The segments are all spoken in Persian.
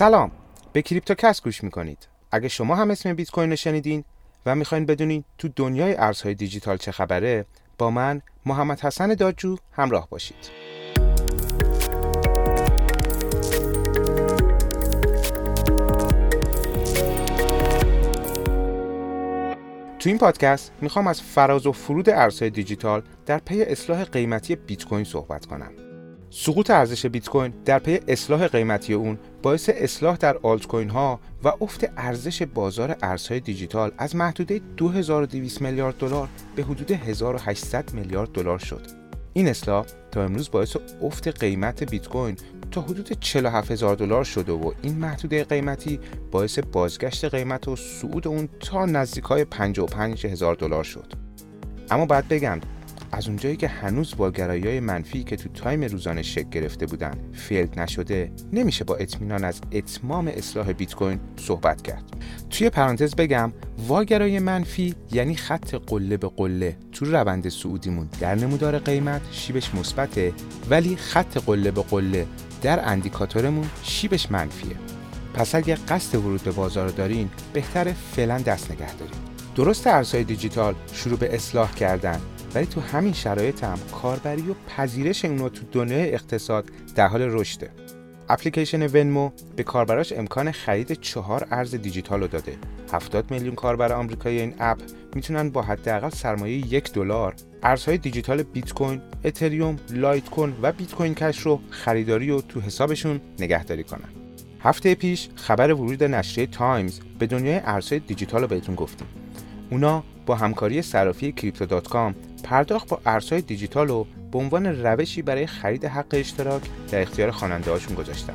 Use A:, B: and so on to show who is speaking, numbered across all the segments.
A: سلام. به کریپتوکست گوش می‌کنید. اگه شما هم اسم بیت کوین شنیدین و می‌خواین بدونین تو دنیای ارزهای دیجیتال چه خبره با من محمد حسن دادجو همراه باشید. تو این پادکست می‌خوام از فراز و فرود ارزهای دیجیتال در پی اصلاح قیمتی بیت کوین صحبت کنم. سقوط ارزش بیت کوین در پی اصلاح قیمتی اون باعث اصلاح در آلت کوین ها و افت ارزش بازار ارزهای دیجیتال از محدوده 2200 میلیارد دلار به حدود 1800 میلیارد دلار شد. این اصلاح تا امروز باعث افت قیمت بیت کوین تا حدود 47 هزار دلار شده و این محدوده قیمتی باعث بازگشت قیمت و صعود اون تا نزدیک های 55 هزار دلار شد. اما باید بگم از اونجایی که هنوز واگرایی های منفی که تو تایم روزانه شکل گرفته بودن fail نشده نمیشه با اطمینان از اتمام اصلاح بیت کوین صحبت کرد. توی پرانتز بگم واگرایی منفی یعنی خط قله به قله تو روند صعودیمون در نمودار قیمت شیبش مثبته ولی خط قله به قله در اندیکاتورمون شیبش منفیه. پس اگه قصد ورود به بازار دارین بهتر فعلا دست نگه دارین. درست ارزهای دیجیتال شروع به اصلاح کردن. ولی تو همین شرایط هم کاربری و پذیرش اونو تو دنیای اقتصاد در حال رشده اپلیکیشن Venmo به کاربراش امکان خرید چهار ارز دیجیتال رو داده 70 میلیون کاربر آمریکایی این اپ می‌تونن با حداقل سرمایه یک دلار ارزهای دیجیتال بیت کوین، اتریوم، لایت کوین و بیت کوین کش رو خریداری و تو حسابشون نگهداری کنن. هفته پیش خبر ورود نشریه تایمز به دنیای ارزهای دیجیتال رو بهتون گفتیم. اونا با همکاری صرافی کریپتو پرداخت با ارزهای دیجیتال رو به عنوان روشی برای خرید حق اشتراک در اختیار خواننده هاشون گذاشتن.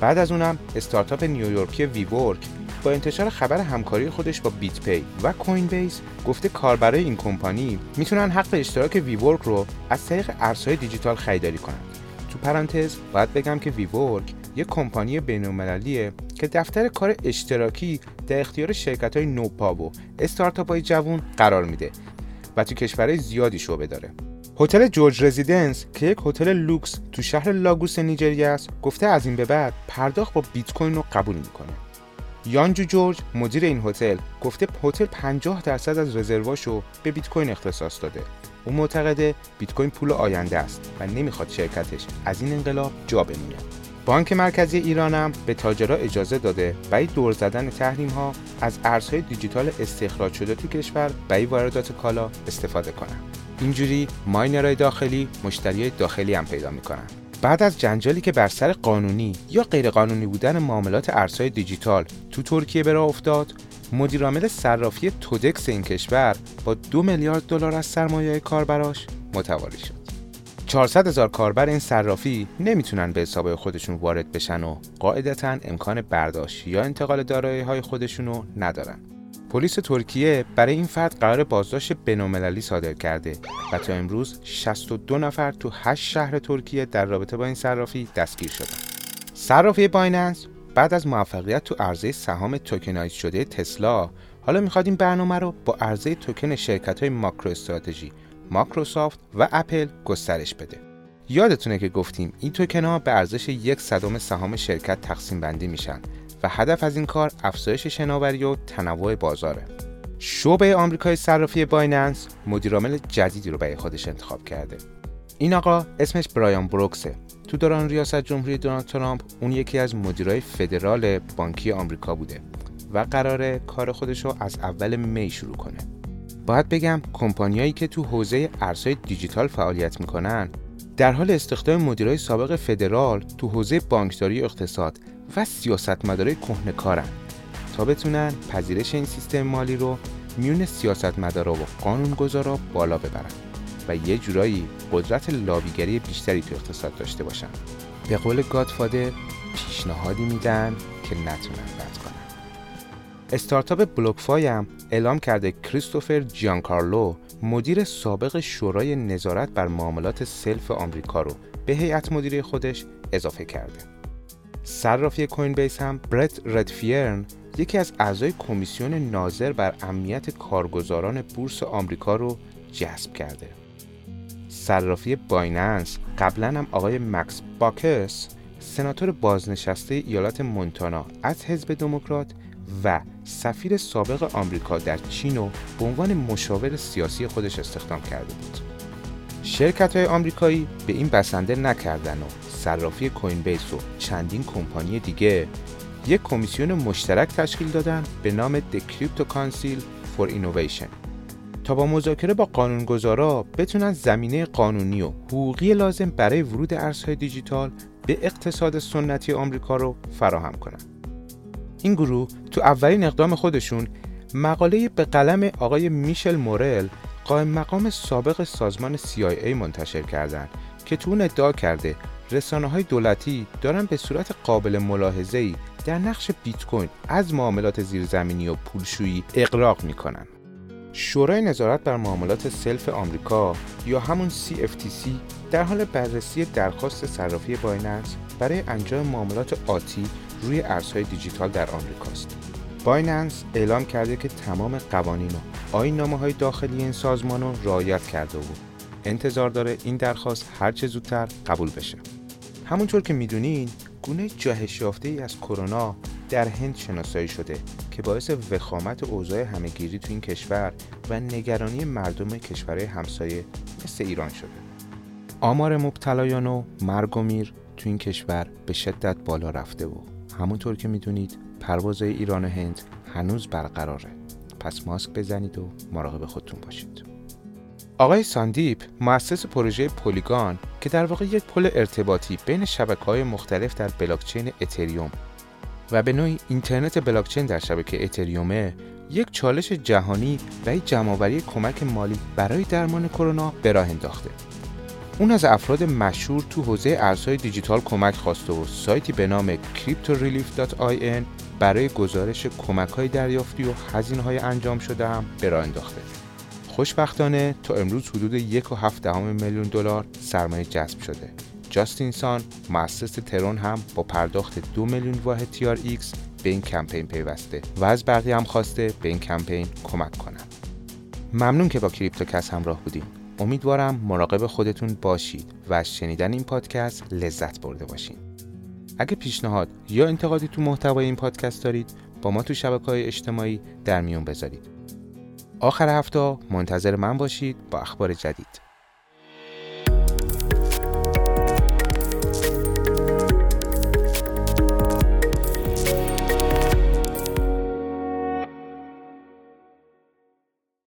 A: بعد از اونم استارتاپ نیویورکی WeWork با انتشار خبر همکاری خودش با BitPay و Coinbase گفته کاربرای این کمپانی می‌تونن حق اشتراک WeWork رو از طریق ارزهای دیجیتال خریداری کنند. تو پرانتز باید بگم که WeWork یک کمپانی بین‌المللیه که دفتر کار اشتراکی در اختیار شرکت های نوپا و استارتاپ جوون قرار میده و تو کشورهای زیادی شعبه داره. هتل George Residence که یک هتل لوکس تو شهر لاگوس نیجریه است گفته از این به بعد پرداخت با بیت کوین رو قبول می‌کنه. یانجو جورج مدیر این هتل گفته هتل 50 درصد از رزرواشو به بیت کوین اختصاص داده. او معتقده بیت کوین پول آینده است و نمی‌خواد شرکتش از این انقلاب جا بمونه. بانک مرکزی ایران هم به تاجرها اجازه داده برای دور زدن تحریم ها از ارزهای دیجیتال استخراج شده تو کشور برای واردات کالا استفاده کنند. اینجوری ماینرهای داخلی مشتری داخلی هم پیدا می‌کنن. بعد از جنجالی که بر سر قانونی یا غیرقانونی بودن معاملات ارزهای دیجیتال تو ترکیه به افتاد، مدیرعامل صرافی تودکس این کشور با دو میلیارد دلار از سرمایه کاربراش متواری شد. 400 هزار کاربر این صرافی نمی‌تونن به حساب خودشون وارد بشن و قاعدتا امکان برداشت یا انتقال دارایی های خودشون رو ندارن. پلیس ترکیه برای این فرد قرار بازداشت بین‌المللی صادر کرده و تا امروز 62 نفر تو 8 شهر ترکیه در رابطه با این صرافی دستگیر شدن. صرافی بایننس بعد از موفقیت تو عرضه سهام tokenize شده تسلا حالا می‌خواد این برنامه رو با عرضه توکن شرکت های MicroStrategy مایکروسافت و اپل گسترش بده. یادتونه که گفتیم این توکن ها به ارزش یک صدم سهام شرکت تقسیم بندی میشن و هدف از این کار افزایش شناوری و تنوع بازاره. شعبه آمریکای صرافی بایننس مدیرعامل جدیدی رو برای خودش انتخاب کرده. این آقا اسمش برایان بروکسه تو دوران ریاست جمهوری دونالد ترامپ اون یکی از مدیرای فدرال بانکی آمریکا بوده و قراره کار خودش رو از اول می شروع کنه. باید بگم کمپانیایی که تو حوزه ارزهای دیجیتال فعالیت می‌کنن در حال استخدام مدیرای سابق فدرال تو حوزه بانکداری اقتصاد و سیاستمدارای کهنه‌کارن تا بتونن پذیرش این سیستم مالی رو میون سیاستمدارا و قانونگذارا بالا ببرن و یه جورایی قدرت لابیگری بیشتری تو اقتصاد داشته باشن. به قول Godfather پیشنهادی میدن که نتونن رد کنن. استارتاپ BlockFi هم اعلام کرده کریستوفر جیانکارلو مدیر سابق شورای نظارت بر معاملات سلف آمریکا رو به هیئت مدیره خودش اضافه کرده. صرافی Coinbase هم برت ردفیرن یکی از اعضای کمیسیون ناظر بر امنیت کارگزاران بورس آمریکا رو جذب کرده. صرافی بایننس قبلا هم آقای مکس باکس سناتور بازنشسته ایالت مونتانا از حزب دموکرات و سفیر سابق آمریکا در چین رو به عنوان مشاور سیاسی خودش استخدام کرده بود. شرکت های آمریکایی به این بسنده نکردن و صرافی Coinbase و چندین کمپانی دیگه یک کمیسیون مشترک تشکیل دادن به نام The Crypto Council for Innovation تا با مذاکره با قانونگذارا بتونن زمینه قانونی و حقوقی لازم برای ورود ارزهای دیجیتال به اقتصاد سنتی آمریکا رو فراهم کنن. این گروه تو اولین اقدام خودشون مقاله به قلم آقای میشل مورل قائم مقام سابق سازمان CIA منتشر کردند که تو اون ادعا کرده رسانه های دولتی دارن به صورت قابل ملاحظه‌ای در نقش بیت کوین از معاملات زیرزمینی و پولشویی اغراق می‌کنن. شورای نظارت بر معاملات سلف آمریکا یا همون CFTC در حال بررسی درخواست صرافی بایننس برای انجام معاملات آتی روی ارزهای دیجیتال در آمریکاست. بایننس اعلام کرده که تمام قوانین و آیین های داخلی این سازمان رو رعایت کرده و انتظار داره این درخواست هرچه زودتر قبول بشه. همونطور که می‌دونین گونه جهش یافته ای از کرونا در هند شناسایی شده که باعث وخامت اوضاع همهگیری تو این کشور و نگرانی مردم کشورهای همسایه مثل ایران شده. آمار مبتلایان و مرگ و میر تو این کشور به شدت بالا رفته و همونطور که می‌دونید پروازهای ایران و هند هنوز برقراره. پس ماسک بزنید و مراقب خودتون باشید. آقای ساندیپ مؤسس پروژه Polygon که در واقع یک پل ارتباطی بین شبکه های مختلف در بلاکچین اتریوم و به نوعی اینترنت بلاکچین در شبکه اتریومه یک چالش جهانی برای جمعآوری کمک مالی برای درمان کرونا به راه انداخته. اون از افراد مشهور تو حوزه ارزهای دیجیتال کمک خواسته و سایتی به نام cryptorelief.in برای گزارش کمک های دریافتی و هزینه های انجام شده هم به راه انداخته. خوشبختانه تا امروز حدود یک و هفت دهم میلیون دلار سرمایه جذب شده. جاستین سان مؤسس ترون هم با پرداخت دو میلیون واحد ایکس به این کمپین پیوسته و از بقیه هم خواسته به این کمپین کمک کنن. ممنون که با کریپتوکست همراه بودیم. امیدوارم مراقب خودتون باشید و از شنیدن این پادکست لذت برده باشین. اگه پیشنهاد یا انتقادی تو محتوای این پادکست دارید با ما تو شبکه های اجتماعی در میون بذارید. آخر هفته منتظر من باشید با اخبار جدید